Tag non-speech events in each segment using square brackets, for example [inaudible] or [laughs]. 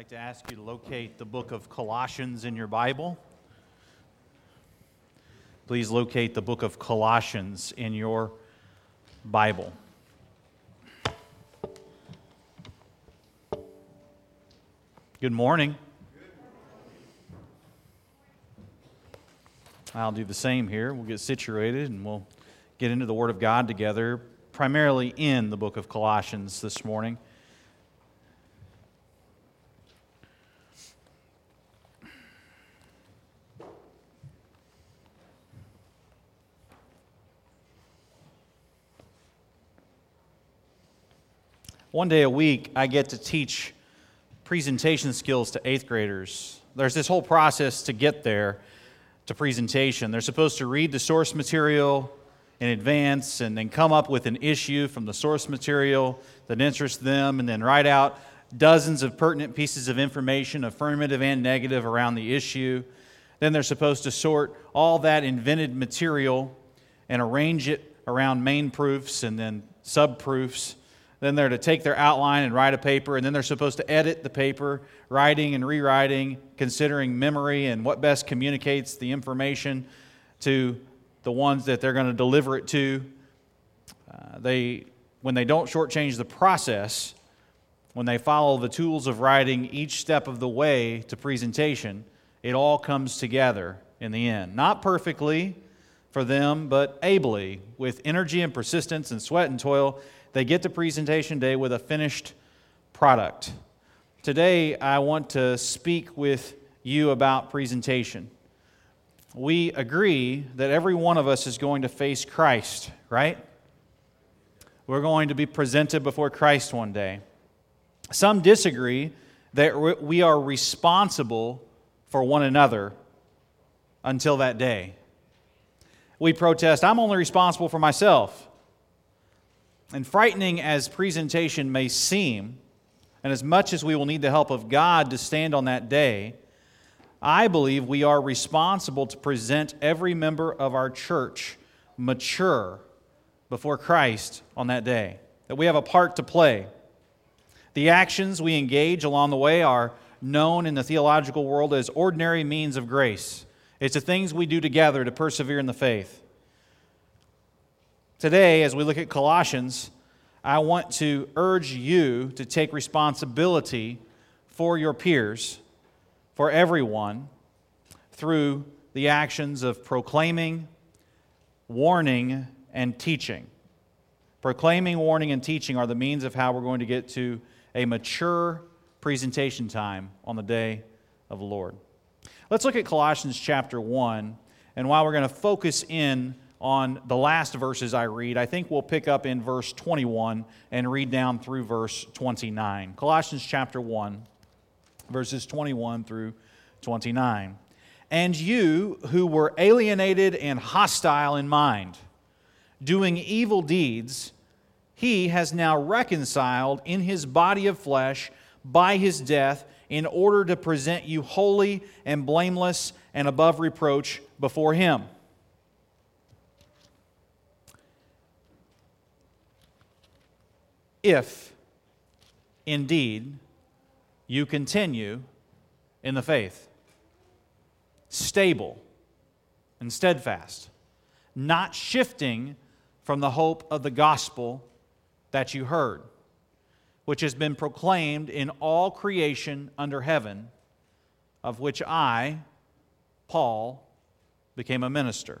like to ask you to locate the book of Colossians in your Bible. Please locate the book of Colossians in your Bible. Good morning. I'll do the same here. We'll get situated and we'll get into the Word of God together, primarily in the book of Colossians this morning. One day a week, I get to teach presentation skills to eighth graders. There's this whole process to get there to presentation. They're supposed to read the source material in advance and then come up with an issue from the source material that interests them and then write out dozens of pertinent pieces of information, affirmative and negative, around the issue. Then they're supposed to sort all that invented material and arrange it around main proofs and then subproofs then they're to take their outline and write a paper, and then they're supposed to edit the paper, writing and rewriting, considering memory and what best communicates the information to the ones that they're going to deliver it to. Uh, they, when they don't shortchange the process, when they follow the tools of writing each step of the way to presentation, it all comes together in the end. Not perfectly for them, but ably, with energy and persistence and sweat and toil they get to presentation day with a finished product. Today, I want to speak with you about presentation. We agree that every one of us is going to face Christ, right? We're going to be presented before Christ one day. Some disagree that we are responsible for one another until that day. We protest, I'm only responsible for myself. And frightening as presentation may seem, and as much as we will need the help of God to stand on that day, I believe we are responsible to present every member of our church mature before Christ on that day, that we have a part to play. The actions we engage along the way are known in the theological world as ordinary means of grace. It's the things we do together to persevere in the faith. Today, as we look at Colossians, I want to urge you to take responsibility for your peers, for everyone, through the actions of proclaiming, warning, and teaching. Proclaiming, warning, and teaching are the means of how we're going to get to a mature presentation time on the day of the Lord. Let's look at Colossians chapter 1, and while we're going to focus in on the last verses I read. I think we'll pick up in verse 21 and read down through verse 29. Colossians chapter 1, verses 21 through 29. And you who were alienated and hostile in mind, doing evil deeds, he has now reconciled in his body of flesh by his death in order to present you holy and blameless and above reproach before him. If indeed you continue in the faith, stable and steadfast, not shifting from the hope of the gospel that you heard, which has been proclaimed in all creation under heaven, of which I, Paul, became a minister.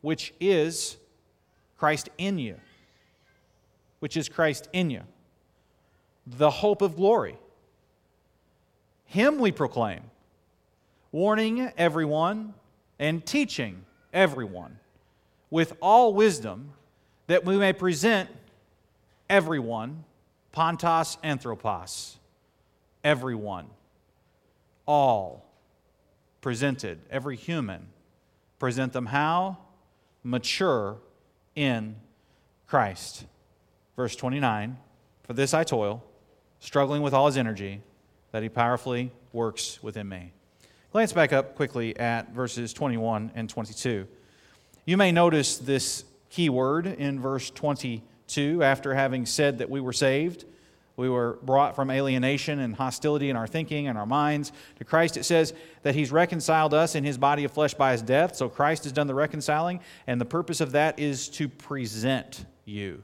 which is Christ in you. Which is Christ in you. The hope of glory. Him we proclaim, warning everyone and teaching everyone with all wisdom that we may present everyone Pontos anthropos, everyone, all presented, every human. Present them how? Mature in Christ. Verse 29 For this I toil, struggling with all his energy, that he powerfully works within me. Glance back up quickly at verses 21 and 22. You may notice this key word in verse 22 after having said that we were saved. We were brought from alienation and hostility in our thinking and our minds to Christ. It says that He's reconciled us in His body of flesh by His death. So Christ has done the reconciling, and the purpose of that is to present you.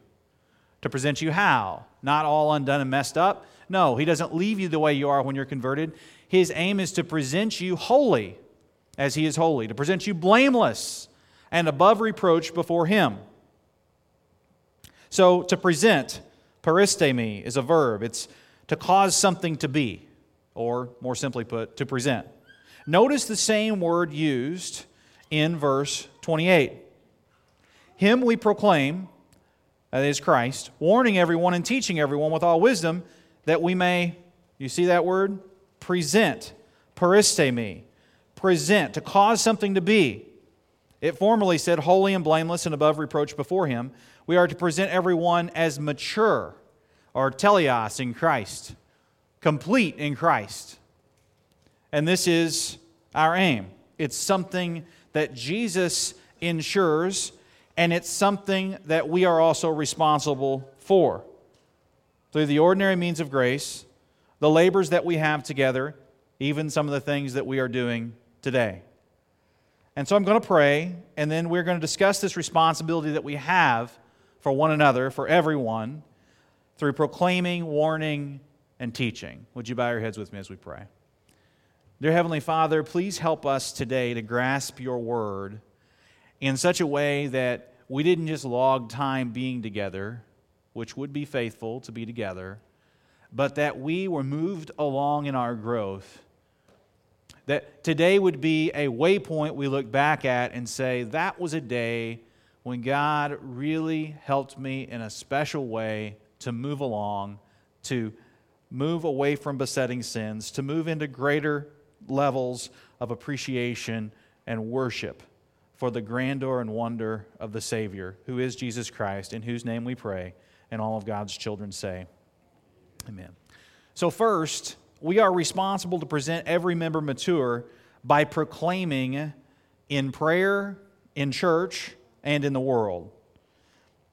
To present you how? Not all undone and messed up. No, He doesn't leave you the way you are when you're converted. His aim is to present you holy as He is holy, to present you blameless and above reproach before Him. So, to present, paristemi is a verb. It's to cause something to be, or more simply put, to present. Notice the same word used in verse 28. Him we proclaim, that is Christ, warning everyone and teaching everyone with all wisdom that we may, you see that word? Present. Paristemi. Present. To cause something to be. It formerly said, holy and blameless and above reproach before him. We are to present everyone as mature, or teleos in Christ, complete in Christ. And this is our aim. It's something that Jesus ensures, and it's something that we are also responsible for. Through the ordinary means of grace, the labors that we have together, even some of the things that we are doing today. And so I'm going to pray, and then we're going to discuss this responsibility that we have for one another, for everyone, through proclaiming, warning, and teaching. Would you bow your heads with me as we pray? Dear Heavenly Father, please help us today to grasp your word in such a way that we didn't just log time being together, which would be faithful to be together, but that we were moved along in our growth that today would be a waypoint we look back at and say, that was a day when God really helped me in a special way to move along, to move away from besetting sins, to move into greater levels of appreciation and worship for the grandeur and wonder of the Savior, who is Jesus Christ, in whose name we pray, and all of God's children say, Amen. So, first, we are responsible to present every member mature by proclaiming in prayer, in church, and in the world.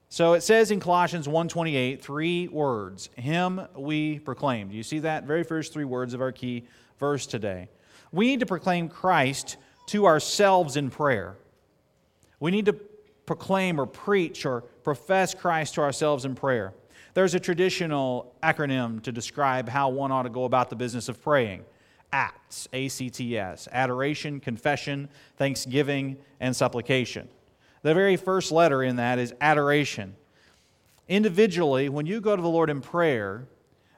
So it says in Colossians 1:28 three words, him we proclaim. Do you see that? Very first three words of our key verse today. We need to proclaim Christ to ourselves in prayer. We need to proclaim or preach or profess Christ to ourselves in prayer. There's a traditional acronym to describe how one ought to go about the business of praying ACTS, A C T S, adoration, confession, thanksgiving, and supplication. The very first letter in that is adoration. Individually, when you go to the Lord in prayer,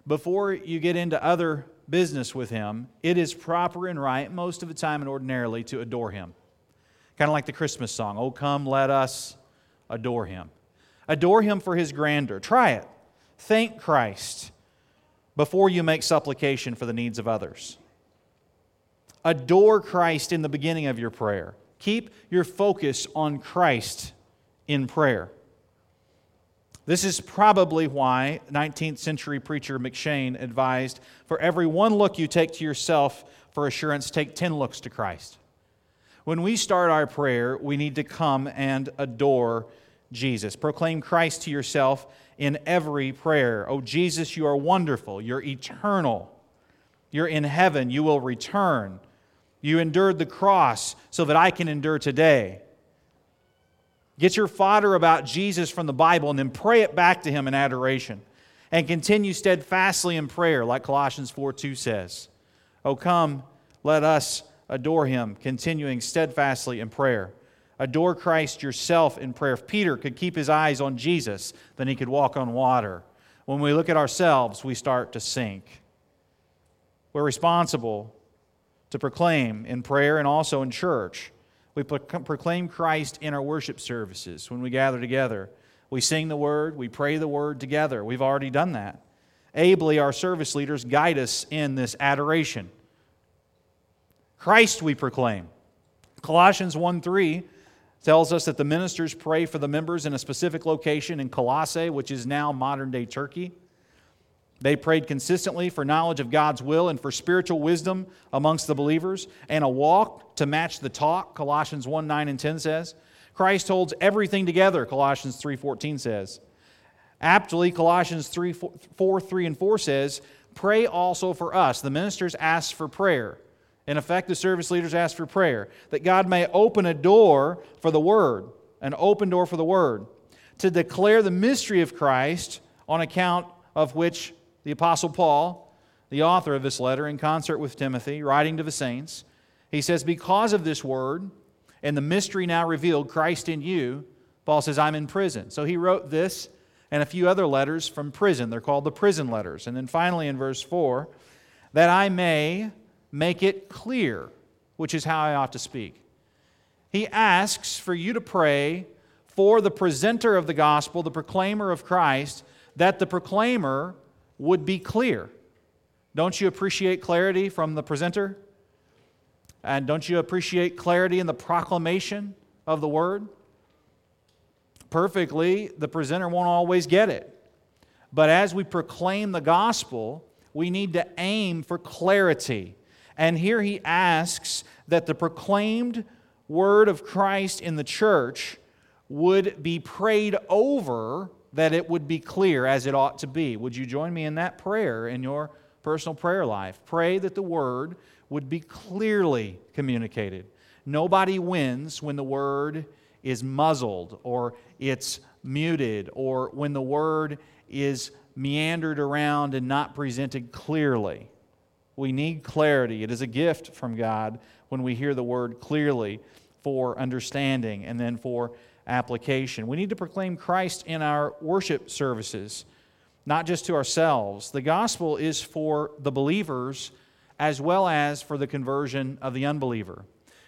before you get into other business with Him, it is proper and right, most of the time and ordinarily, to adore Him. Kind of like the Christmas song, Oh, come, let us adore Him. Adore Him for His grandeur. Try it. Thank Christ before you make supplication for the needs of others. Adore Christ in the beginning of your prayer. Keep your focus on Christ in prayer. This is probably why 19th century preacher M'Cheyne advised for every one look you take to yourself for assurance, take 10 looks to Christ. When we start our prayer, we need to come and adore Jesus. Proclaim Christ to yourself in every prayer. Oh, Jesus, you are wonderful. You're eternal. You're in heaven. You will return. You endured the cross so that I can endure today. Get your fodder about Jesus from the Bible and then pray it back to him in adoration. And continue steadfastly in prayer, like Colossians 4 2 says. Oh, come, let us adore him, continuing steadfastly in prayer. Adore Christ yourself in prayer. If Peter could keep his eyes on Jesus, then he could walk on water. When we look at ourselves, we start to sink. We're responsible to proclaim in prayer and also in church. We proclaim Christ in our worship services when we gather together. We sing the word, we pray the word together. We've already done that. ably our service leaders guide us in this adoration. Christ we proclaim. Colossians 1 3 tells us that the ministers pray for the members in a specific location in Colossae, which is now modern day Turkey. They prayed consistently for knowledge of God's will and for spiritual wisdom amongst the believers and a walk to match the talk, Colossians 1 9 and 10 says. Christ holds everything together, Colossians 3:14 says. Aptly, Colossians 3, 4, 3 and 4 says, Pray also for us. The ministers ask for prayer. In effect, the service leaders ask for prayer that God may open a door for the word, an open door for the word, to declare the mystery of Christ, on account of which the Apostle Paul, the author of this letter, in concert with Timothy, writing to the saints, he says, Because of this word, and the mystery now revealed, Christ in you, Paul says, I'm in prison. So he wrote this and a few other letters from prison. They're called the prison letters. And then finally in verse 4, that I may make it clear, which is how I ought to speak. He asks for you to pray for the presenter of the gospel, the proclaimer of Christ, that the proclaimer would be clear. Don't you appreciate clarity from the presenter? And don't you appreciate clarity in the proclamation of the word? Perfectly, the presenter won't always get it. But as we proclaim the gospel, we need to aim for clarity. And here he asks that the proclaimed word of Christ in the church would be prayed over that it would be clear as it ought to be. Would you join me in that prayer in your personal prayer life? Pray that the word would be clearly communicated. Nobody wins when the word is muzzled or it's muted or when the word is meandered around and not presented clearly. We need clarity. It is a gift from God when we hear the word clearly for understanding and then for application. We need to proclaim Christ in our worship services, not just to ourselves. The gospel is for the believers as well as for the conversion of the unbeliever.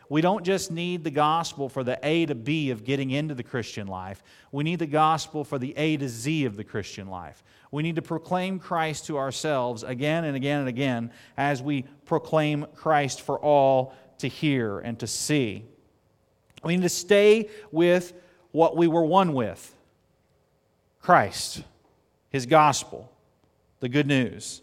We don't just need the gospel for the A to B of getting into the Christian life. We need the gospel for the A to Z of the Christian life. We need to proclaim Christ to ourselves again and again and again as we proclaim Christ for all to hear and to see. We need to stay with what we were one with Christ, His gospel, the good news.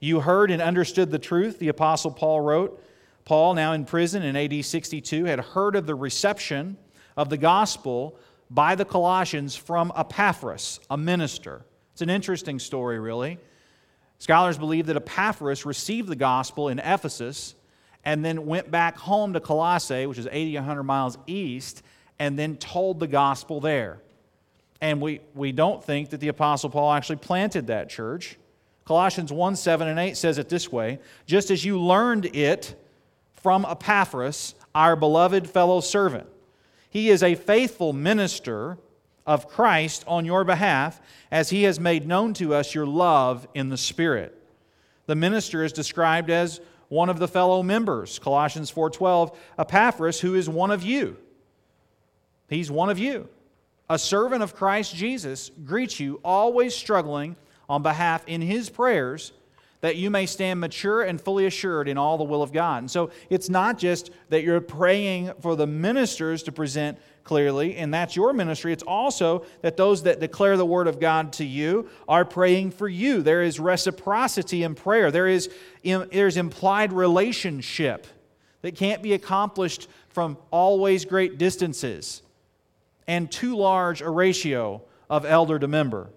You heard and understood the truth, the Apostle Paul wrote. Paul, now in prison in AD 62, had heard of the reception of the gospel by the Colossians from Epaphras, a minister. It's an interesting story, really. Scholars believe that Epaphras received the gospel in Ephesus and then went back home to Colossae, which is 80, 100 miles east, and then told the gospel there. And we, we don't think that the Apostle Paul actually planted that church. Colossians 1 7 and 8 says it this way Just as you learned it from Epaphras, our beloved fellow servant. He is a faithful minister of Christ on your behalf, as he has made known to us your love in the Spirit. The minister is described as one of the fellow members. Colossians 4:12, Epaphras, who is one of you. He's one of you. A servant of Christ Jesus greets you, always struggling on behalf in his prayers that you may stand mature and fully assured in all the will of God. And so it's not just that you're praying for the ministers to present clearly, and that's your ministry. It's also that those that declare the word of God to you are praying for you. There is reciprocity in prayer, there is there's implied relationship that can't be accomplished from always great distances and too large a ratio of elder to member.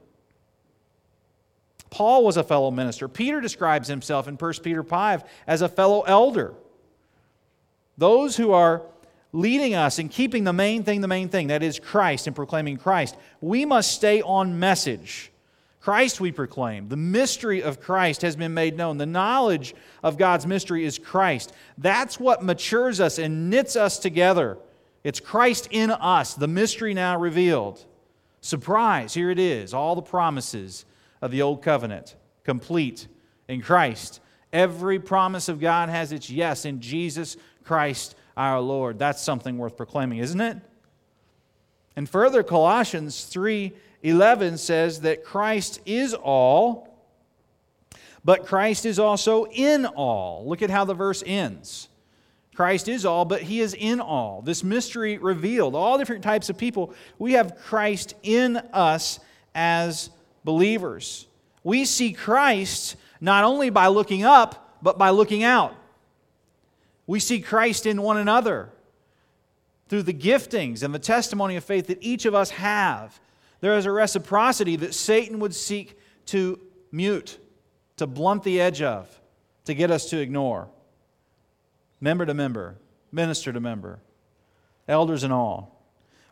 Paul was a fellow minister. Peter describes himself in 1 Peter 5 as a fellow elder. Those who are leading us and keeping the main thing the main thing, that is Christ and proclaiming Christ, we must stay on message. Christ we proclaim. The mystery of Christ has been made known. The knowledge of God's mystery is Christ. That's what matures us and knits us together. It's Christ in us, the mystery now revealed. Surprise, here it is, all the promises of the Old Covenant, complete in Christ. Every promise of God has its yes in Jesus Christ our Lord. That's something worth proclaiming, isn't it? And further, Colossians 3:11 says that Christ is all but Christ is also in all. Look at how the verse ends. Christ is all, but he is in all. This mystery revealed, all different types of people. We have Christ in us as believers. We see Christ not only by looking up, but by looking out. We see Christ in one another through the giftings and the testimony of faith that each of us have. There is a reciprocity that Satan would seek to mute, to blunt the edge of, to get us to ignore. Member to member, minister to member, elders and all.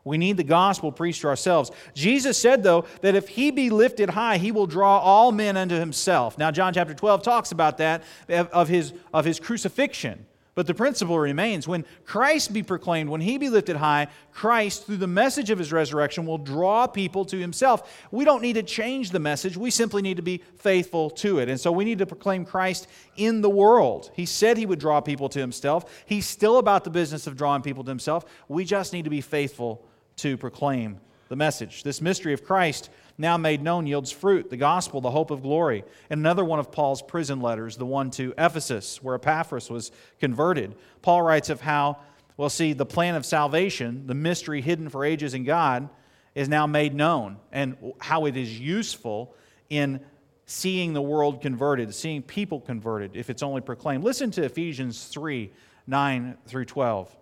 We need the gospel preached to ourselves. Jesus said, though, that if he be lifted high, he will draw all men unto himself. Now, John chapter 12 talks about that, of his, of his crucifixion. But the principle remains when Christ be proclaimed, when he be lifted high, Christ, through the message of his resurrection, will draw people to himself. We don't need to change the message, we simply need to be faithful to it. And so we need to proclaim Christ in the world. He said he would draw people to himself. He's still about the business of drawing people to himself. We just need to be faithful to proclaim the message. This mystery of Christ, now made known, yields fruit the gospel, the hope of glory. And another one of Paul's prison letters, the one to Ephesus, where Epaphras was converted. Paul writes of how, well, see, the plan of salvation, the mystery hidden for ages in God, is now made known, and how it is useful in seeing the world converted, seeing people converted, if it's only proclaimed. Listen to Ephesians 3 9 through 12.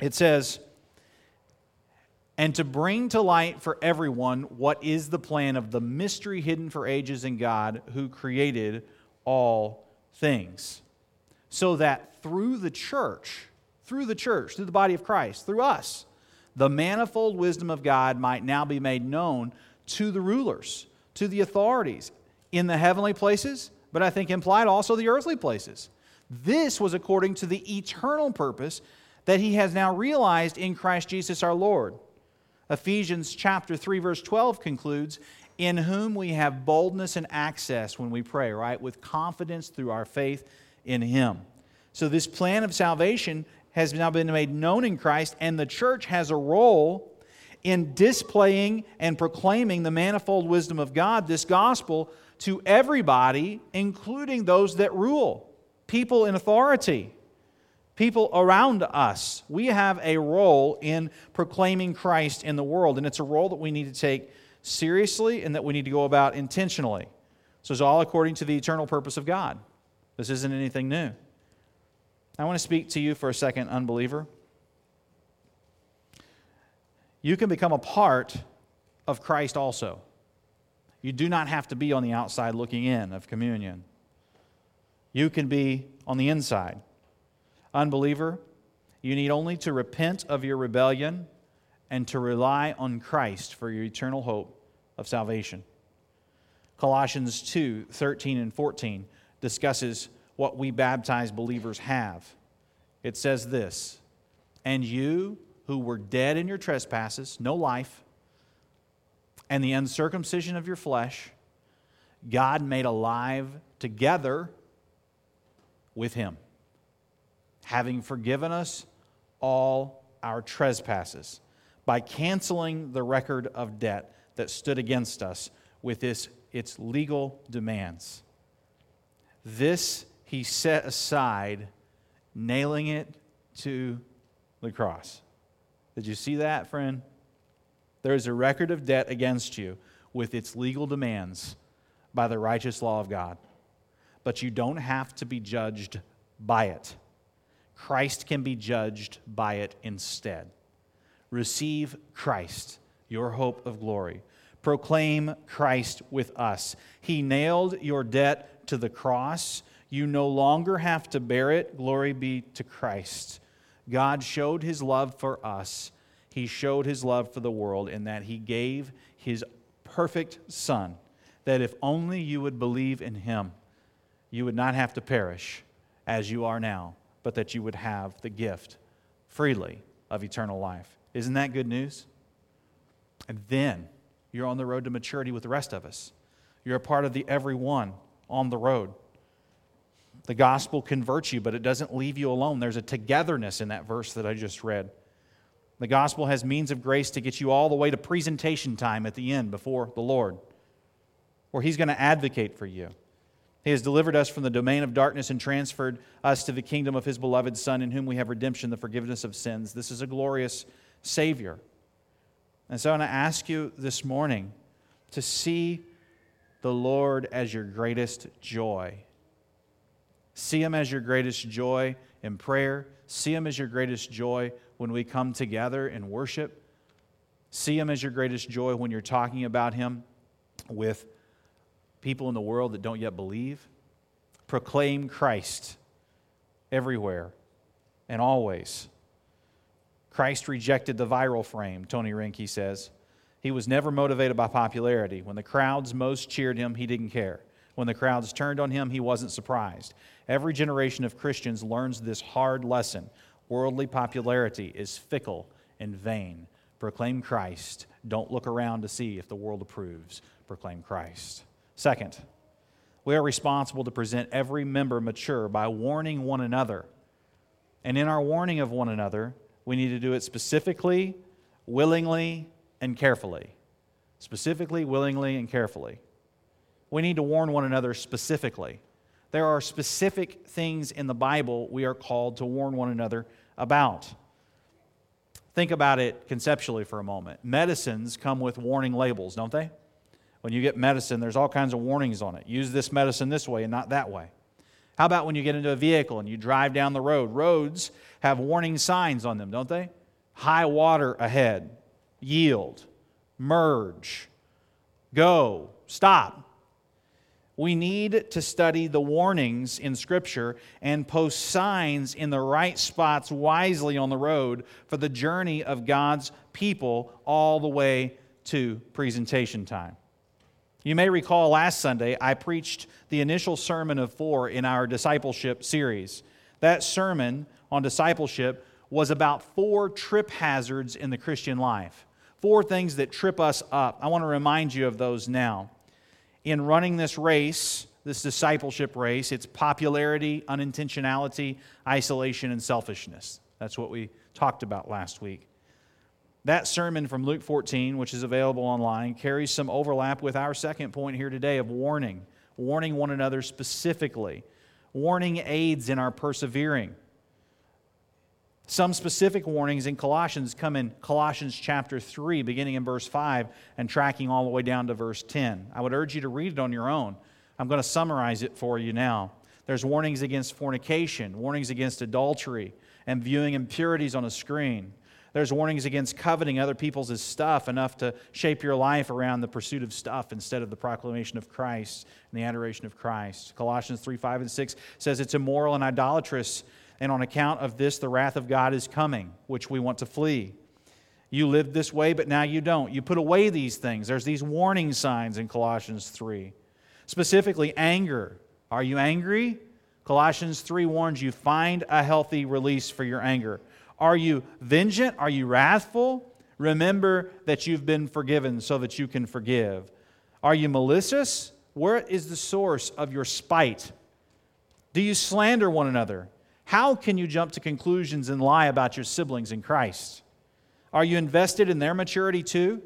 It says, and to bring to light for everyone what is the plan of the mystery hidden for ages in God who created all things. So that through the church, through the church, through the body of Christ, through us, the manifold wisdom of God might now be made known to the rulers, to the authorities in the heavenly places, but I think implied also the earthly places. This was according to the eternal purpose that he has now realized in Christ Jesus our Lord Ephesians chapter 3 verse 12 concludes, in whom we have boldness and access when we pray, right? With confidence through our faith in him. So this plan of salvation has now been made known in Christ and the church has a role in displaying and proclaiming the manifold wisdom of God, this gospel to everybody, including those that rule, people in authority people around us. We have a role in proclaiming Christ in the world, and it's a role that we need to take seriously and that we need to go about intentionally. So it's all according to the eternal purpose of God. This isn't anything new. I want to speak to you for a second, unbeliever. You can become a part of Christ also. You do not have to be on the outside looking in of communion. You can be on the inside. Unbeliever, you need only to repent of your rebellion and to rely on Christ for your eternal hope of salvation. Colossians 2 13 and 14 discusses what we baptized believers have. It says this And you who were dead in your trespasses, no life, and the uncircumcision of your flesh, God made alive together with him having forgiven us all our trespasses by canceling the record of debt that stood against us with this, its legal demands. This he set aside, nailing it to the cross. Did you see that, friend? There is a record of debt against you with its legal demands by the righteous law of God. But you don't have to be judged by it. Christ can be judged by it instead. Receive Christ, your hope of glory. Proclaim Christ with us. He nailed your debt to the cross. You no longer have to bear it. Glory be to Christ. God showed his love for us. He showed his love for the world in that he gave his perfect Son, that if only you would believe in him, you would not have to perish as you are now but that you would have the gift freely of eternal life. Isn't that good news? And then you're on the road to maturity with the rest of us. You're a part of the everyone on the road. The gospel converts you, but it doesn't leave you alone. There's a togetherness in that verse that I just read. The gospel has means of grace to get you all the way to presentation time at the end before the Lord, where He's going to advocate for you. He has delivered us from the domain of darkness and transferred us to the kingdom of his beloved Son, in whom we have redemption, the forgiveness of sins. This is a glorious Savior. And so I want to ask you this morning to see the Lord as your greatest joy. See Him as your greatest joy in prayer. See Him as your greatest joy when we come together in worship. See Him as your greatest joy when you're talking about Him with people in the world that don't yet believe. Proclaim Christ everywhere and always. Christ rejected the viral frame, Tony Reinke says. He was never motivated by popularity. When the crowds most cheered him, he didn't care. When the crowds turned on him, he wasn't surprised. Every generation of Christians learns this hard lesson worldly popularity is fickle and vain. Proclaim Christ. Don't look around to see if the world approves. Proclaim Christ. Second, we are responsible to present every member mature by warning one another. And in our warning of one another, we need to do it specifically, willingly, and carefully. Specifically, willingly, and carefully. We need to warn one another specifically. There are specific things in the Bible we are called to warn one another about. Think about it conceptually for a moment. Medicines come with warning labels, don't they? When you get medicine, there's all kinds of warnings on it. Use this medicine this way and not that way. How about when you get into a vehicle and you drive down the road? Roads have warning signs on them, don't they? High water ahead, yield, merge, go, stop. We need to study the warnings in Scripture and post signs in the right spots wisely on the road for the journey of God's people all the way to presentation time. You may recall last Sunday I preached the initial sermon of four in our discipleship series. That sermon on discipleship was about four trip hazards in the Christian life, four things that trip us up. I want to remind you of those now. In running this race, this discipleship race, it's popularity, unintentionality, isolation, and selfishness. That's what we talked about last week. That sermon from Luke 14, which is available online, carries some overlap with our second point here today of warning, warning one another specifically. Warning aids in our persevering. Some specific warnings in Colossians come in Colossians chapter 3, beginning in verse 5 and tracking all the way down to verse 10. I would urge you to read it on your own. I'm going to summarize it for you now. There's warnings against fornication, warnings against adultery, and viewing impurities on a screen. There's warnings against coveting other people's stuff enough to shape your life around the pursuit of stuff instead of the proclamation of Christ and the adoration of Christ. Colossians 3 5 and 6 says it's immoral and idolatrous, and on account of this, the wrath of God is coming, which we want to flee. You lived this way, but now you don't. You put away these things. There's these warning signs in Colossians 3. Specifically, anger. Are you angry? Colossians 3 warns you find a healthy release for your anger. Are you vengeant? Are you wrathful? Remember that you've been forgiven so that you can forgive. Are you malicious? Where is the source of your spite? Do you slander one another? How can you jump to conclusions and lie about your siblings in Christ? Are you invested in their maturity too?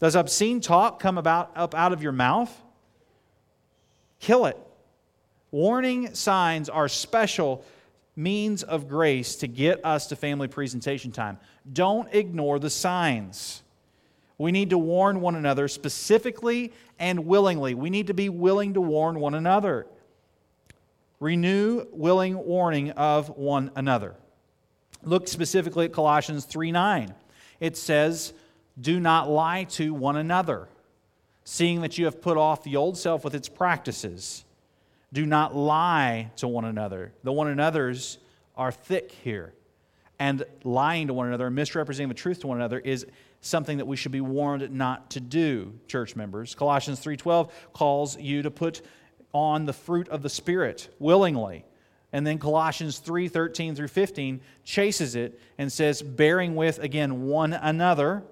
Does obscene talk come about up out of your mouth? Kill it. Warning signs are special means of grace to get us to family presentation time. Don't ignore the signs. We need to warn one another specifically and willingly. We need to be willing to warn one another. Renew willing warning of one another. Look specifically at Colossians 3 9. It says, Do not lie to one another, seeing that you have put off the old self with its practices do not lie to one another. The one another's are thick here. And lying to one another, misrepresenting the truth to one another is something that we should be warned not to do, church members. Colossians 3:12 calls you to put on the fruit of the spirit willingly. And then Colossians 3:13 through 15 chases it and says bearing with again one another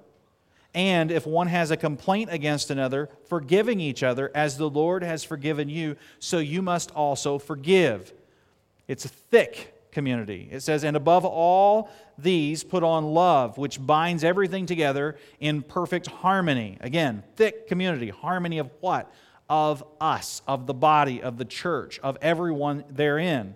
and if one has a complaint against another, forgiving each other as the Lord has forgiven you, so you must also forgive. It's a thick community. It says, And above all these, put on love, which binds everything together in perfect harmony. Again, thick community. Harmony of what? of us, of the body, of the church, of everyone therein.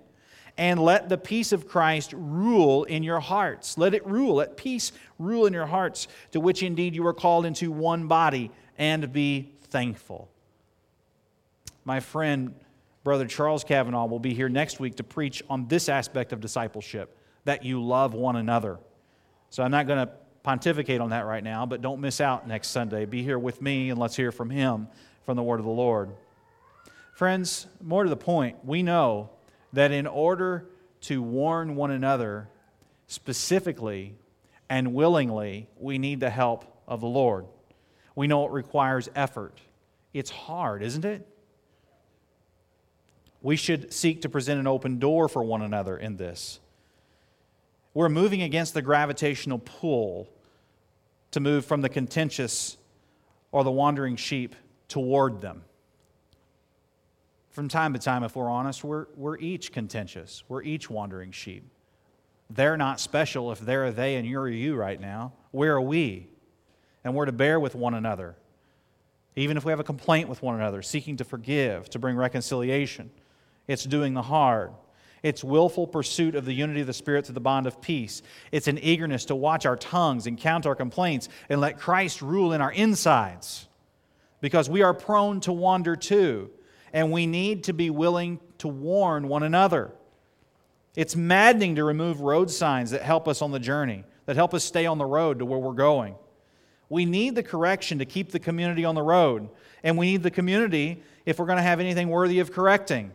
And let the peace of Christ rule in your hearts. Let it rule. Let peace rule in your hearts, to which indeed you are called into one body, and be thankful. My friend, Brother Charles Kavanaugh, will be here next week to preach on this aspect of discipleship that you love one another. So I'm not going to pontificate on that right now, but don't miss out next Sunday. Be here with me and let's hear from him from the word of the Lord. Friends, more to the point, we know that in order to warn one another specifically and willingly, we need the help of the Lord. We know it requires effort. It's hard, isn't it? We should seek to present an open door for one another in this. We're moving against the gravitational pull to move from the contentious or the wandering sheep toward them. From time to time, if we're honest, we're, we're each contentious. We're each wandering sheep. They're not special if they're they and you're you right now. Where are we? And we're to bear with one another. Even if we have a complaint with one another, seeking to forgive, to bring reconciliation. It's doing the hard. It's willful pursuit of the unity of the Spirit to the bond of peace. It's an eagerness to watch our tongues and count our complaints and let Christ rule in our insides. Because we are prone to wander too, and we need to be willing to warn one another. It's maddening to remove road signs that help us on the journey, that help us stay on the road to where we're going. We need the correction to keep the community on the road, and we need the community if we're going to have anything worthy of correcting.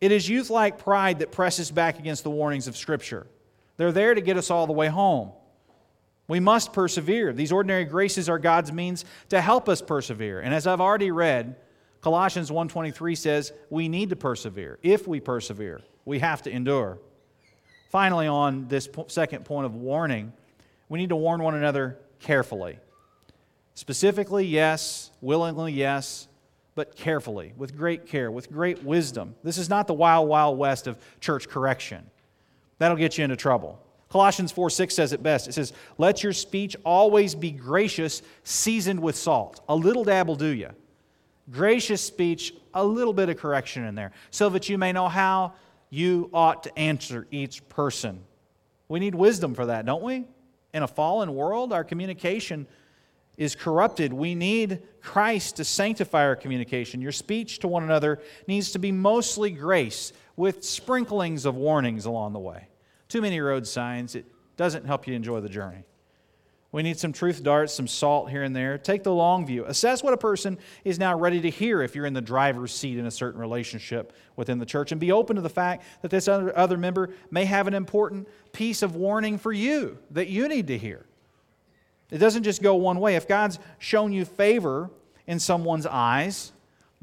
It is youth like pride that presses back against the warnings of Scripture. They're there to get us all the way home. We must persevere. These ordinary graces are God's means to help us persevere. And as I've already read, Colossians 1:23 says we need to persevere. If we persevere, we have to endure. Finally, on this second point of warning, we need to warn one another carefully. Specifically, yes, willingly, yes, but carefully, with great care, with great wisdom. This is not the wild, wild west of church correction. That'll get you into trouble. Colossians 4 6 says it best. It says, Let your speech always be gracious, seasoned with salt. A little dab will do you. Gracious speech, a little bit of correction in there, so that you may know how you ought to answer each person. We need wisdom for that, don't we? In a fallen world, our communication is corrupted. We need Christ to sanctify our communication. Your speech to one another needs to be mostly grace with sprinklings of warnings along the way. Too many road signs, it doesn't help you enjoy the journey. We need some truth darts, some salt here and there. Take the long view. Assess what a person is now ready to hear if you're in the driver's seat in a certain relationship within the church. And be open to the fact that this other, member may have an important piece of warning for you that you need to hear. It doesn't just go one way. If God's shown you favor in someone's eyes,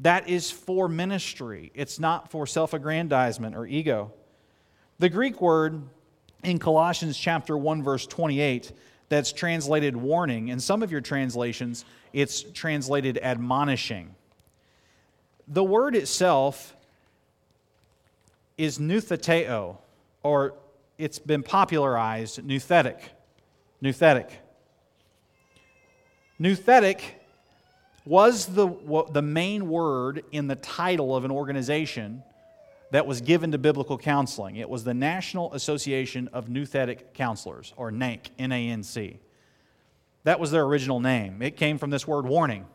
that is for ministry. It's not for self aggrandizement or ego. The Greek word in Colossians chapter 1 verse 28 that's translated warning in some of your translations it's translated admonishing. The word itself is noutheteo or it's been popularized nouthetic. Nouthetic. Nouthetic was the, the main word in the title of an organization that was given to biblical counseling. It was the National Association of Nouthetic Counselors, or NANC, N A N C. That was their original name. It came from this word warning.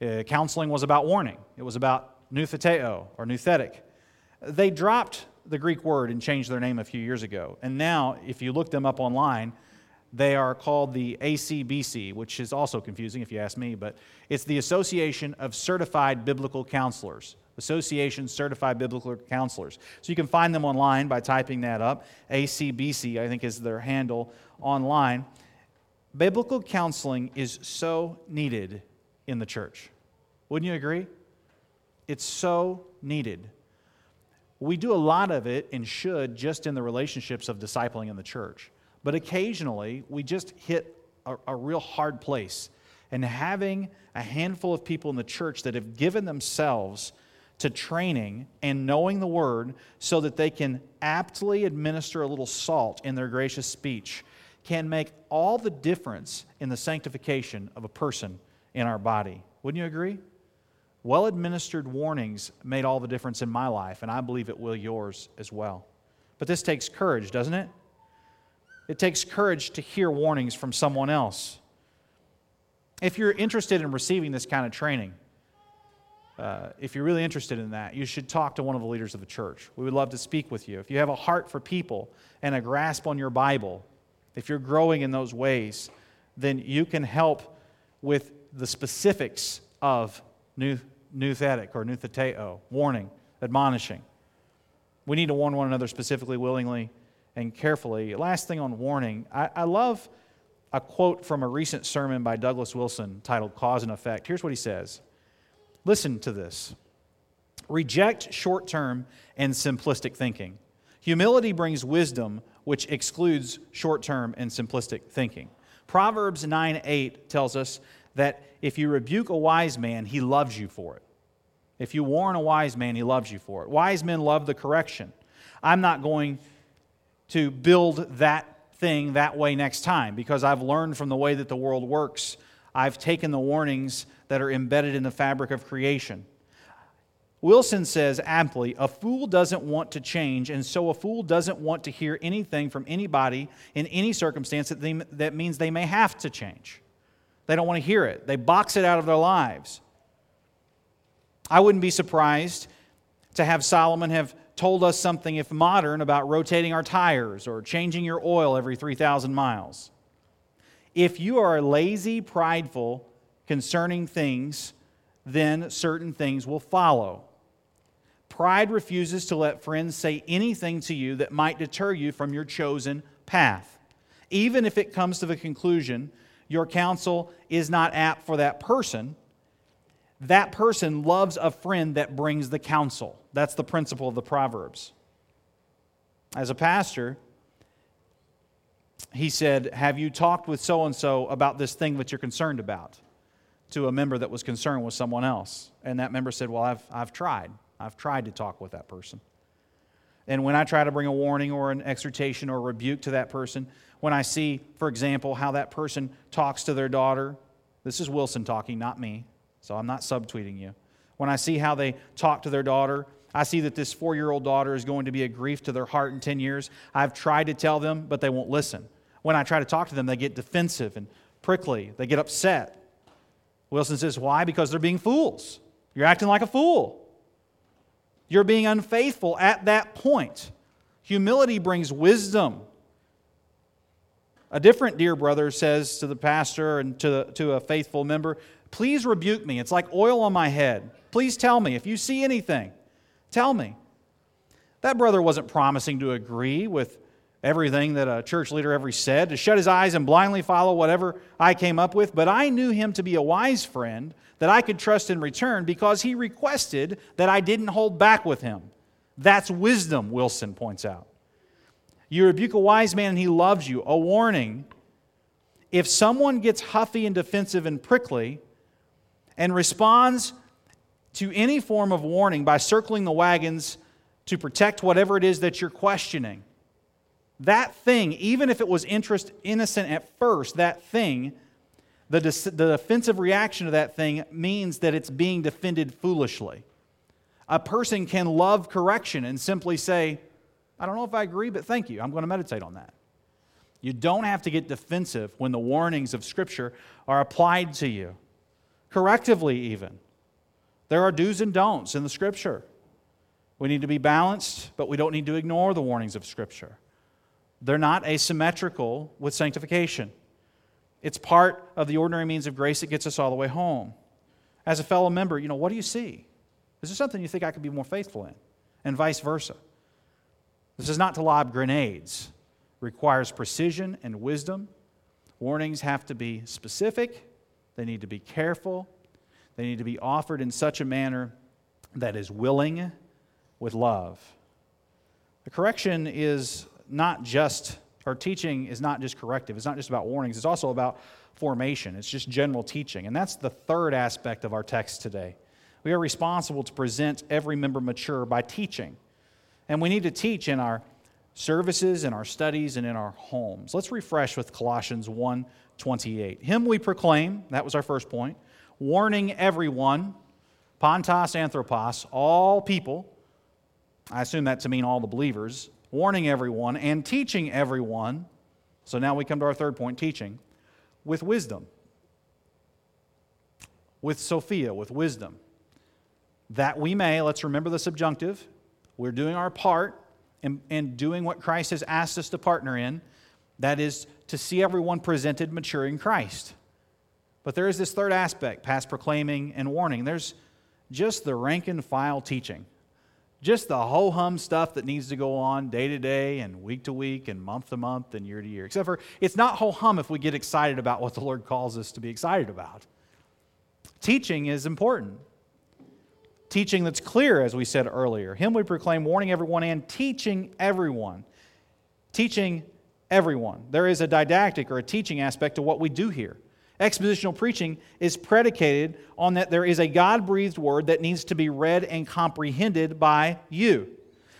Uh, counseling was about warning, it was about noutheteo, or nouthetic. They dropped the Greek word and changed their name a few years ago. And now, if you look them up online, they are called the ACBC, which is also confusing if you ask me, but it's the Association of Certified Biblical Counselors. Association Certified Biblical Counselors. So you can find them online by typing that up. ACBC, I think, is their handle online. Biblical counseling is so needed in the church. Wouldn't you agree? It's so needed. We do a lot of it and should just in the relationships of discipling in the church. But occasionally, we just hit a, a real hard place. And having a handful of people in the church that have given themselves to training and knowing the word so that they can aptly administer a little salt in their gracious speech can make all the difference in the sanctification of a person in our body. Wouldn't you agree? Well administered warnings made all the difference in my life, and I believe it will yours as well. But this takes courage, doesn't it? It takes courage to hear warnings from someone else. If you're interested in receiving this kind of training, uh, if you're really interested in that, you should talk to one of the leaders of the church. We would love to speak with you. If you have a heart for people and a grasp on your Bible, if you're growing in those ways, then you can help with the specifics of new, nouthetic or noutheteo, warning, admonishing. We need to warn one another specifically, willingly, and carefully. Last thing on warning, I, I love a quote from a recent sermon by Douglas Wilson titled Cause and Effect. Here's what he says Listen to this Reject short term and simplistic thinking. Humility brings wisdom, which excludes short term and simplistic thinking. Proverbs 9 8 tells us that if you rebuke a wise man, he loves you for it. If you warn a wise man, he loves you for it. Wise men love the correction. I'm not going to build that thing that way next time because I've learned from the way that the world works. I've taken the warnings that are embedded in the fabric of creation. Wilson says aptly a fool doesn't want to change, and so a fool doesn't want to hear anything from anybody in any circumstance that, they, that means they may have to change. They don't want to hear it, they box it out of their lives. I wouldn't be surprised to have Solomon have told us something, if modern, about rotating our tires or changing your oil every 3,000 miles. If you are lazy, prideful concerning things, then certain things will follow. Pride refuses to let friends say anything to you that might deter you from your chosen path. Even if it comes to the conclusion your counsel is not apt for that person, that person loves a friend that brings the counsel. That's the principle of the Proverbs. As a pastor, he said, Have you talked with so and so about this thing that you're concerned about? To a member that was concerned with someone else. And that member said, Well, I've, I've tried. I've tried to talk with that person. And when I try to bring a warning or an exhortation or a rebuke to that person, when I see, for example, how that person talks to their daughter, this is Wilson talking, not me, so I'm not subtweeting you. When I see how they talk to their daughter, I see that this four year old daughter is going to be a grief to their heart in 10 years. I've tried to tell them, but they won't listen. When I try to talk to them, they get defensive and prickly, they get upset. Wilson says, Why? Because they're being fools. You're acting like a fool. You're being unfaithful at that point. Humility brings wisdom. A different dear brother says to the pastor and to, to a faithful member, Please rebuke me. It's like oil on my head. Please tell me. If you see anything, tell me. That brother wasn't promising to agree with everything that a church leader ever said, to shut his eyes and blindly follow whatever I came up with, but I knew him to be a wise friend that I could trust in return because he requested that I didn't hold back with him. That's wisdom, Wilson points out. You rebuke a wise man and he loves you. A warning if someone gets huffy and defensive and prickly, and responds to any form of warning by circling the wagons to protect whatever it is that you're questioning. That thing, even if it was interest innocent at first, that thing, the, the defensive reaction to that thing means that it's being defended foolishly. A person can love correction and simply say, I don't know if I agree, but thank you. I'm going to meditate on that. You don't have to get defensive when the warnings of Scripture are applied to you correctively, even. There are do's and don'ts in the Scripture. We need to be balanced, but we don't need to ignore the warnings of Scripture. They're not asymmetrical with sanctification. It's part of the ordinary means of grace that gets us all the way home. As a fellow member, you know, what do you see? Is there something you think I could be more faithful in? And vice versa. This is not to lob grenades. It requires precision and wisdom. Warnings have to be specific they need to be careful. They need to be offered in such a manner that is willing with love. The correction is not just, or teaching is not just corrective. It's not just about warnings, it's also about formation. It's just general teaching. And that's the third aspect of our text today. We are responsible to present every member mature by teaching. And we need to teach in our services, in our studies, and in our homes. Let's refresh with Colossians 1 28. Him we proclaim, that was our first point, warning everyone Pantos, anthropos, all people. I assume that to mean all the believers, warning everyone and teaching everyone. So now we come to our third point teaching with wisdom. With Sophia, with wisdom. That we may, let's remember the subjunctive, we're doing our part and, and doing what Christ has asked us to partner in. That is to see everyone presented mature in Christ. But there is this third aspect past proclaiming and warning. There's just the rank and file teaching, just the ho hum stuff that needs to go on day to day and week to week and month to month and year to year. Except for it's not ho hum if we get excited about what the Lord calls us to be excited about. Teaching is important. Teaching that's clear, as we said earlier. Him we proclaim, warning everyone and teaching everyone. Teaching everyone. There is a didactic or a teaching aspect to what we do here. Expositional preaching is predicated on that there is a God breathed word that needs to be read and comprehended by you.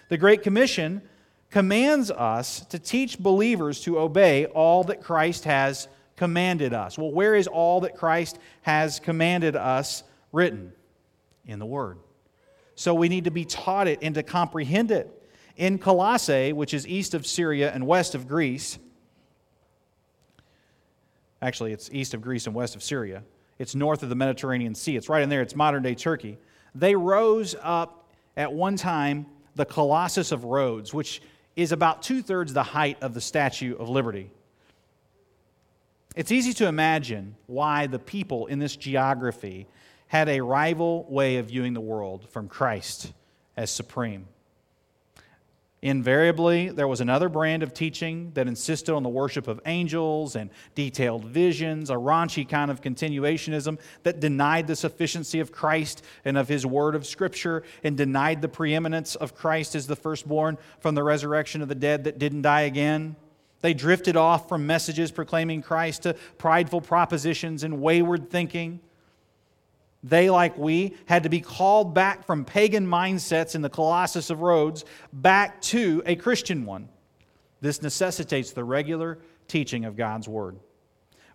The Great Commission commands us to teach believers to obey all that Christ has commanded us. Well, where is all that Christ has commanded us written? In the Word. So we need to be taught it and to comprehend it. In Colossae, which is east of Syria and west of Greece, Actually, it's east of Greece and west of Syria. It's north of the Mediterranean Sea. It's right in there. It's modern day Turkey. They rose up at one time the Colossus of Rhodes, which is about two thirds the height of the Statue of Liberty. It's easy to imagine why the people in this geography had a rival way of viewing the world from Christ as supreme. Invariably, there was another brand of teaching that insisted on the worship of angels and detailed visions, a raunchy kind of continuationism that denied the sufficiency of Christ and of his word of Scripture and denied the preeminence of Christ as the firstborn from the resurrection of the dead that didn't die again. They drifted off from messages proclaiming Christ to prideful propositions and wayward thinking. They, like we, had to be called back from pagan mindsets in the Colossus of Rhodes back to a Christian one. This necessitates the regular teaching of God's Word.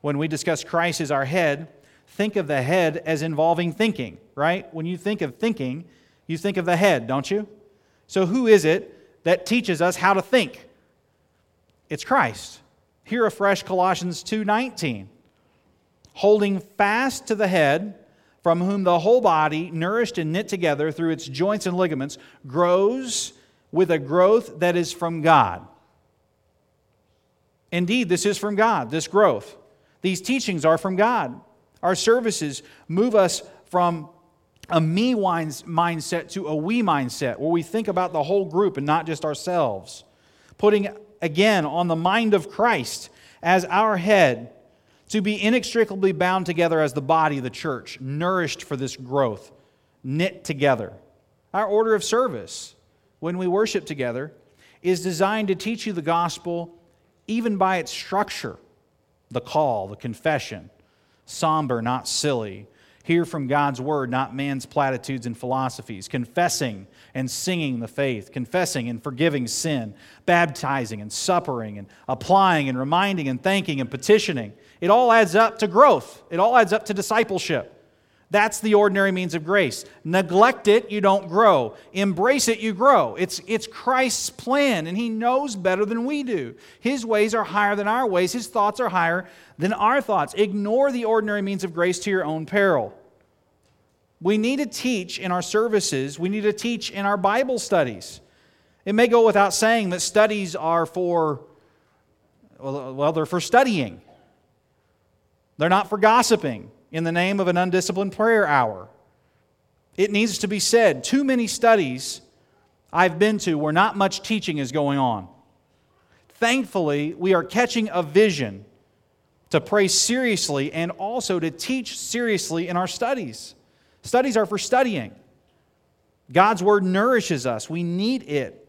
When we discuss Christ as our head, think of the head as involving thinking, right? When you think of thinking, you think of the head, don't you? So, who is it that teaches us how to think? It's Christ. Here afresh Colossians 2:19. Holding fast to the head, from whom the whole body, nourished and knit together through its joints and ligaments, grows with a growth that is from God. Indeed, this is from God, this growth. These teachings are from God. Our services move us from a me mindset to a we mindset, where we think about the whole group and not just ourselves. Putting again on the mind of Christ as our head to be inextricably bound together as the body the church, nourished for this growth, knit together. Our order of service, when we worship together, is designed to teach you the gospel even by its structure the call, the confession, somber, not silly. Hear from God's word, not man's platitudes and philosophies. Confessing and singing the faith, confessing and forgiving sin, baptizing and suppering and applying and reminding and thanking and petitioning it all adds up to growth, it all adds up to discipleship. That's the ordinary means of grace. Neglect it, you don't grow. Embrace it, you grow. It's, it's Christ's plan, and He knows better than we do. His ways are higher than our ways, His thoughts are higher than our thoughts. Ignore the ordinary means of grace to your own peril. We need to teach in our services, we need to teach in our Bible studies. It may go without saying that studies are for, well, they're for studying. They're not for gossiping in the name of an undisciplined prayer hour. It needs to be said. Too many studies I've been to where not much teaching is going on. Thankfully, we are catching a vision to pray seriously and also to teach seriously in our studies. Studies are for studying. God's Word nourishes us, we need it.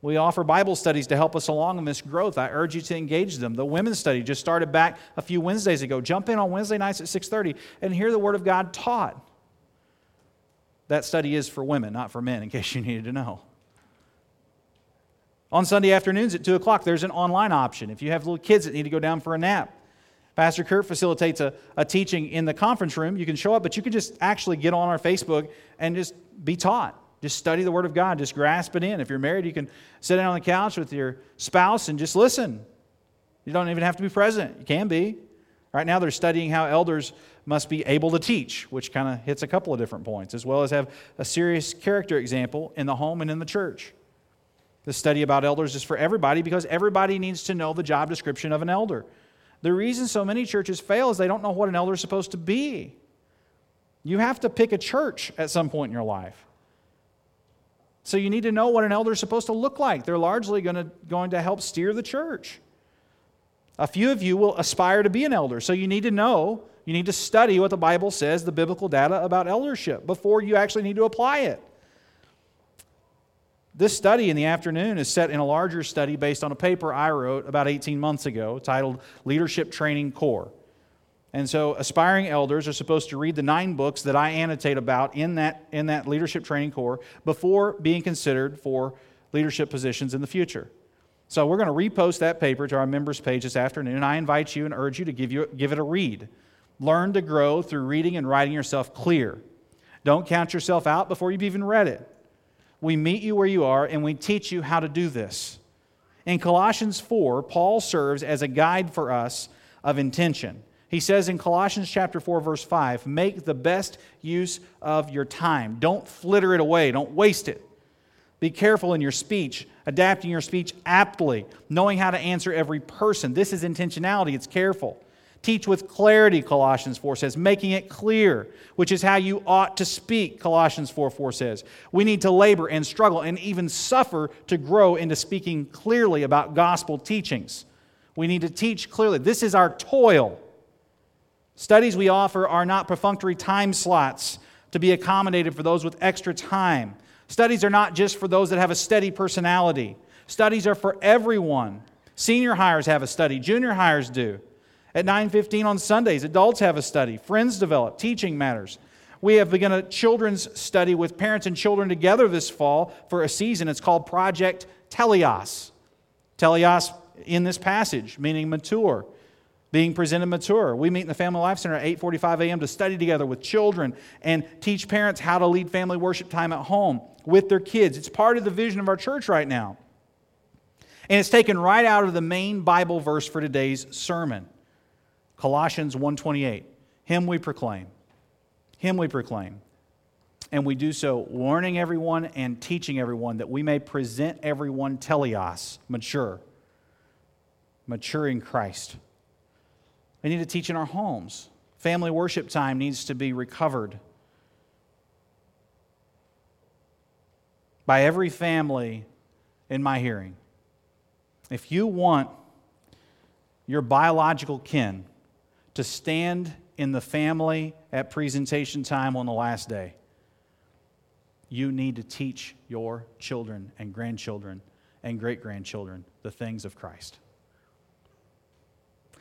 We offer Bible studies to help us along in this growth. I urge you to engage them. The women's study just started back a few Wednesdays ago. Jump in on Wednesday nights at 6:30 and hear the word of God taught. That study is for women, not for men, in [laughs] case you needed to know. On Sunday afternoons at 2 o'clock, there's an online option. If you have little kids that need to go down for a nap, Pastor Kurt facilitates a, a teaching in the conference room. You can show up, but you can just actually get on our Facebook and just be taught. Just study the Word of God. Just grasp it in. If you're married, you can sit down on the couch with your spouse and just listen. You don't even have to be present. You can be. Right now, they're studying how elders must be able to teach, which kind of hits a couple of different points, as well as have a serious character example in the home and in the church. The study about elders is for everybody because everybody needs to know the job description of an elder. The reason so many churches fail is they don't know what an elder is supposed to be. You have to pick a church at some point in your life. So you need to know what an elder is supposed to look like. They're largely going to, going to help steer the church. A few of you will aspire to be an elder, so you need to know, you need to study what the Bible says, the biblical data about eldership, before you actually need to apply it. This study in the afternoon is set in a larger study based on a paper I wrote about 18 months ago titled Leadership Training Core. And so aspiring elders are supposed to read the nine books that I annotate about in that, in that leadership training core before being considered for leadership positions in the future. So we're going to repost that paper to our members page this afternoon. And I invite you and urge you to give, you, give it a read. Learn to grow through reading and writing yourself clear. Don't count yourself out before you've even read it. We meet you where you are and we teach you how to do this. In Colossians 4, Paul serves as a guide for us of intention. He says in Colossians chapter 4 verse 5, "Make the best use of your time. Don't flitter it away, don't waste it. Be careful in your speech, adapting your speech aptly, knowing how to answer every person. This is intentionality, it's careful. Teach with clarity, Colossians 4 says, making it clear, which is how you ought to speak, Colossians 4 4 says. We need to labor and struggle and even suffer to grow into speaking clearly about gospel teachings. We need to teach clearly. This is our toil. Studies we offer are not perfunctory time slots to be accommodated for those with extra time. Studies are not just for those that have a steady personality. Studies are for everyone. Senior hires have a study, junior hires do. At 9:15 on Sundays, adults have a study. Friends develop. Teaching matters. We have begun a children's study with parents and children together this fall for a season. It's called Project Teleos. Teleos in this passage, meaning mature, being presented mature. We meet in the Family Life Center at 8:45 a.m. to study together with children and teach parents how to lead family worship time at home with their kids. It's part of the vision of our church right now. And it's taken right out of the main Bible verse for today's sermon. Colossians 1:28. Him we proclaim. Him we proclaim. And we do so warning everyone and teaching everyone that we may present everyone teleos, mature, mature in Christ. We need to teach in our homes. Family worship time needs to be recovered. By every family in my hearing. If you want your biological kin to stand in the family at presentation time on the last day. You need to teach your children and grandchildren and great grandchildren the things of Christ.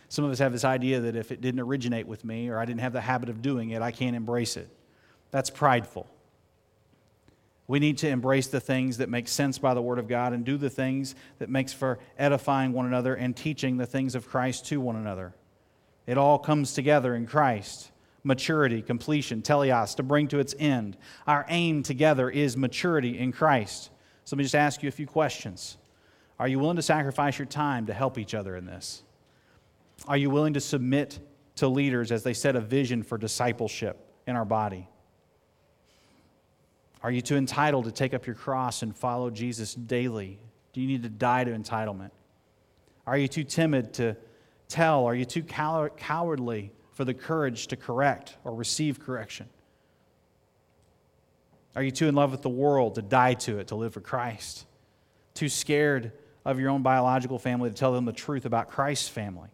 Some of us have this idea that if it didn't originate with me or I didn't have the habit of doing it, I can't embrace it. That's prideful. We need to embrace the things that make sense by the Word of God and do the things that makes for edifying one another and teaching the things of Christ to one another. It all comes together in Christ maturity, completion, teleos, to bring to its end. Our aim together is maturity in Christ. So let me just ask you a few questions. Are you willing to sacrifice your time to help each other in this? Are you willing to submit to leaders as they set a vision for discipleship in our body? Are you too entitled to take up your cross and follow Jesus daily? Do you need to die to entitlement? Are you too timid to tell? Are you too cowardly for the courage to correct or receive correction? Are you too in love with the world to die to it, to live for Christ? Too scared of your own biological family to tell them the truth about Christ's family?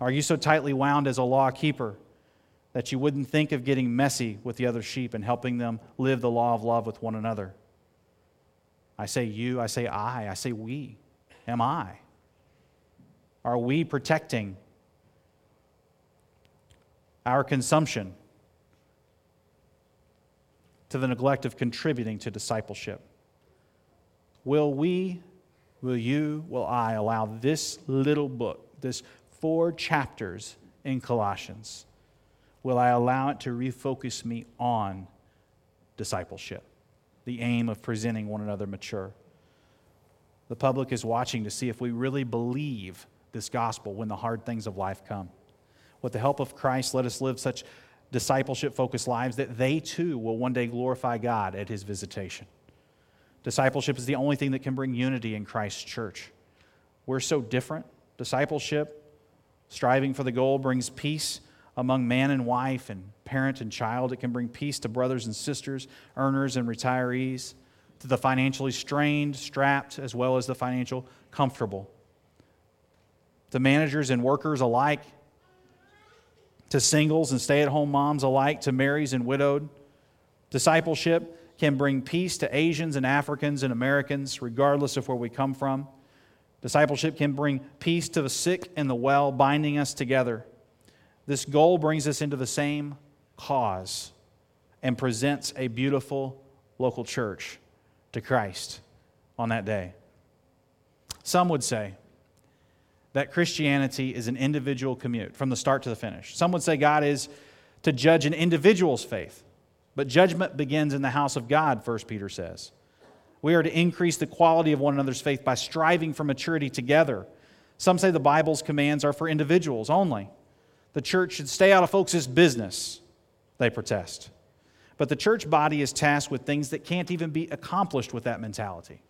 Are you so tightly wound as a law keeper that you wouldn't think of getting messy with the other sheep and helping them live the law of love with one another? I say you, I say I, I say we. Am I? Are we protecting our consumption to the neglect of contributing to discipleship? Will we, will you, will I allow this little book, this four chapters in Colossians, will I allow it to refocus me on discipleship, the aim of presenting one another mature. The public is watching to see if we really believe this gospel when the hard things of life come. With the help of Christ, let us live such discipleship focused lives that they too will one day glorify God at his visitation. Discipleship is the only thing that can bring unity in Christ's church. We're so different. Discipleship, striving for the goal, brings peace among man and wife and parent and child. It can bring peace to brothers and sisters, earners and retirees, to the financially strained, strapped, as well as the financial comfortable. To managers and workers alike, to singles and stay at home moms alike, to marrieds and widowed. Discipleship can bring peace to Asians and Africans and Americans, regardless of where we come from. Discipleship can bring peace to the sick and the well, binding us together. This goal brings us into the same cause and presents a beautiful local church to Christ on that day. Some would say that Christianity is an individual commute from the start to the finish. Some would say God is to judge an individual's faith, but judgment begins in the house of God, 1 Peter says. We are to increase the quality of one another's faith by striving for maturity together. Some say the Bible's commands are for individuals only. The church should stay out of folks' business, they protest. But the church body is tasked with things that can't even be accomplished with that mentality.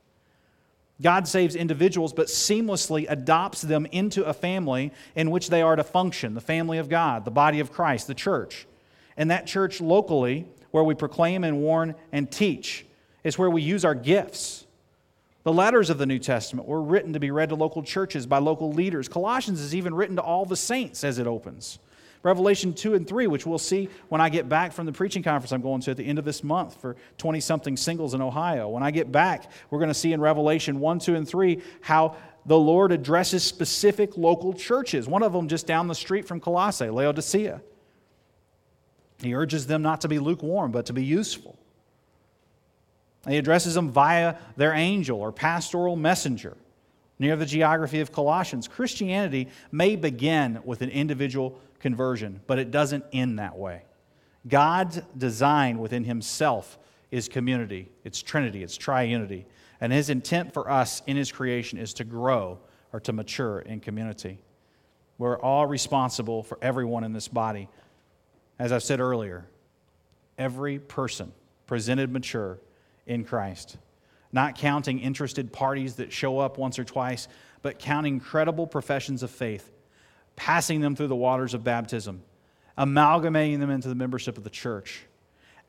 God saves individuals, but seamlessly adopts them into a family in which they are to function the family of God, the body of Christ, the church. And that church locally, where we proclaim and warn and teach, is where we use our gifts. The letters of the New Testament were written to be read to local churches by local leaders. Colossians is even written to all the saints as it opens. Revelation 2 and 3, which we'll see when I get back from the preaching conference I'm going to at the end of this month for 20 something singles in Ohio. When I get back, we're going to see in Revelation 1, 2, and 3 how the Lord addresses specific local churches. One of them just down the street from Colossae, Laodicea. He urges them not to be lukewarm, but to be useful. He addresses them via their angel or pastoral messenger. Near the geography of Colossians, Christianity may begin with an individual conversion, but it doesn't end that way. God's design within Himself is community, it's Trinity, it's triunity. And His intent for us in His creation is to grow or to mature in community. We're all responsible for everyone in this body. As I've said earlier, every person presented mature in Christ. Not counting interested parties that show up once or twice, but counting credible professions of faith, passing them through the waters of baptism, amalgamating them into the membership of the church,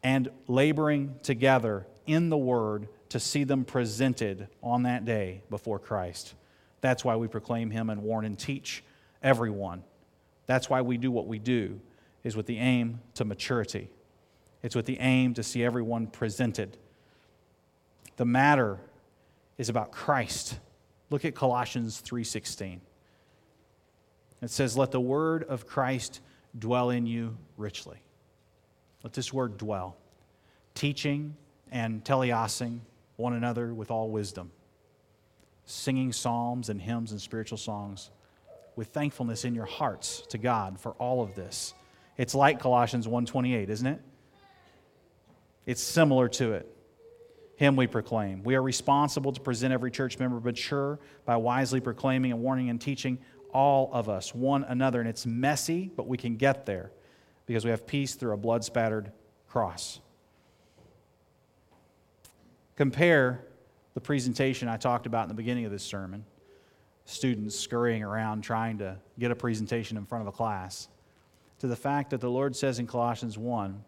and laboring together in the Word to see them presented on that day before Christ. That's why we proclaim Him and warn and teach everyone. That's why we do what we do, is with the aim to maturity. It's with the aim to see everyone presented the matter is about Christ. Look at Colossians 3:16. It says, "Let the word of Christ dwell in you richly." Let this word dwell, teaching and teleosing one another with all wisdom, singing psalms and hymns and spiritual songs with thankfulness in your hearts to God for all of this. It's like Colossians 1:28, isn't it? It's similar to it. Him we proclaim. We are responsible to present every church member mature by wisely proclaiming and warning and teaching all of us, one another. And it's messy, but we can get there because we have peace through a blood spattered cross. Compare the presentation I talked about in the beginning of this sermon students scurrying around trying to get a presentation in front of a class to the fact that the Lord says in Colossians 1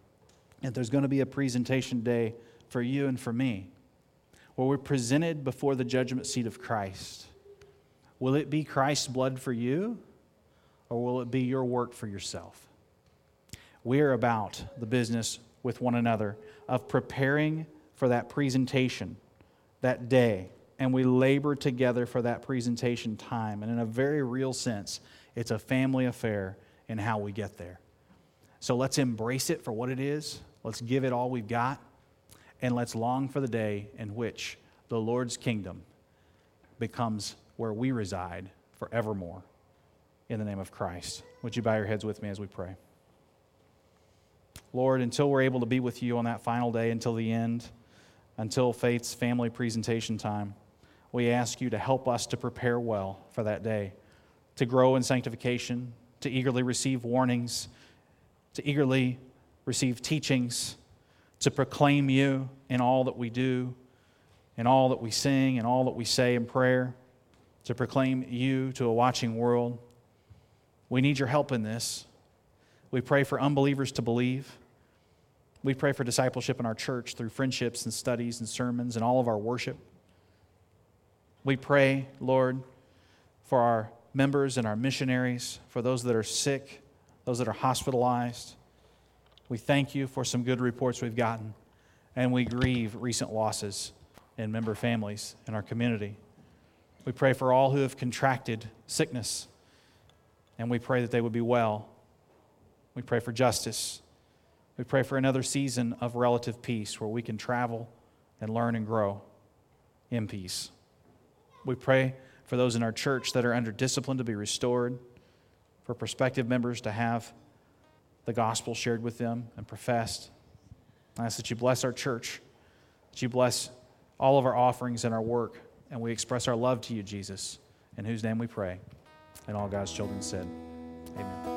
that there's going to be a presentation day for you and for me, where we're presented before the judgment seat of Christ. Will it be Christ's blood for you, or will it be your work for yourself? We are about the business with one another of preparing for that presentation that day, and we labor together for that presentation time. And in a very real sense, it's a family affair in how we get there. So let's embrace it for what it is. Let's give it all we've got and let's long for the day in which the Lord's kingdom becomes where we reside forevermore. in the name of Christ. Would you bow your heads with me as we pray? Lord, until we're able to be with you on that final day, until the end, until Faith's family presentation time, we ask you to help us to prepare well for that day, to grow in sanctification, to eagerly receive warnings, to eagerly receive teachings, to proclaim you in all that we do, in all that we sing, in all that we say in prayer, to proclaim you to a watching world. We need your help in this. We pray for unbelievers to believe. We pray for discipleship in our church through friendships and studies and sermons and all of our worship. We pray, Lord, for our members and our missionaries, for those that are sick, those that are hospitalized. We thank you for some good reports we've gotten, and we grieve recent losses in member families in our community. We pray for all who have contracted sickness, and we pray that they would be well. We pray for justice. We pray for another season of relative peace where we can travel and learn and grow in peace. We pray for those in our church that are under discipline to be restored, for prospective members to have the gospel shared with them and professed. I ask that you bless our church, that you bless all of our offerings and our work, and we express our love to you, Jesus, in whose name we pray. And all God's children said, Amen.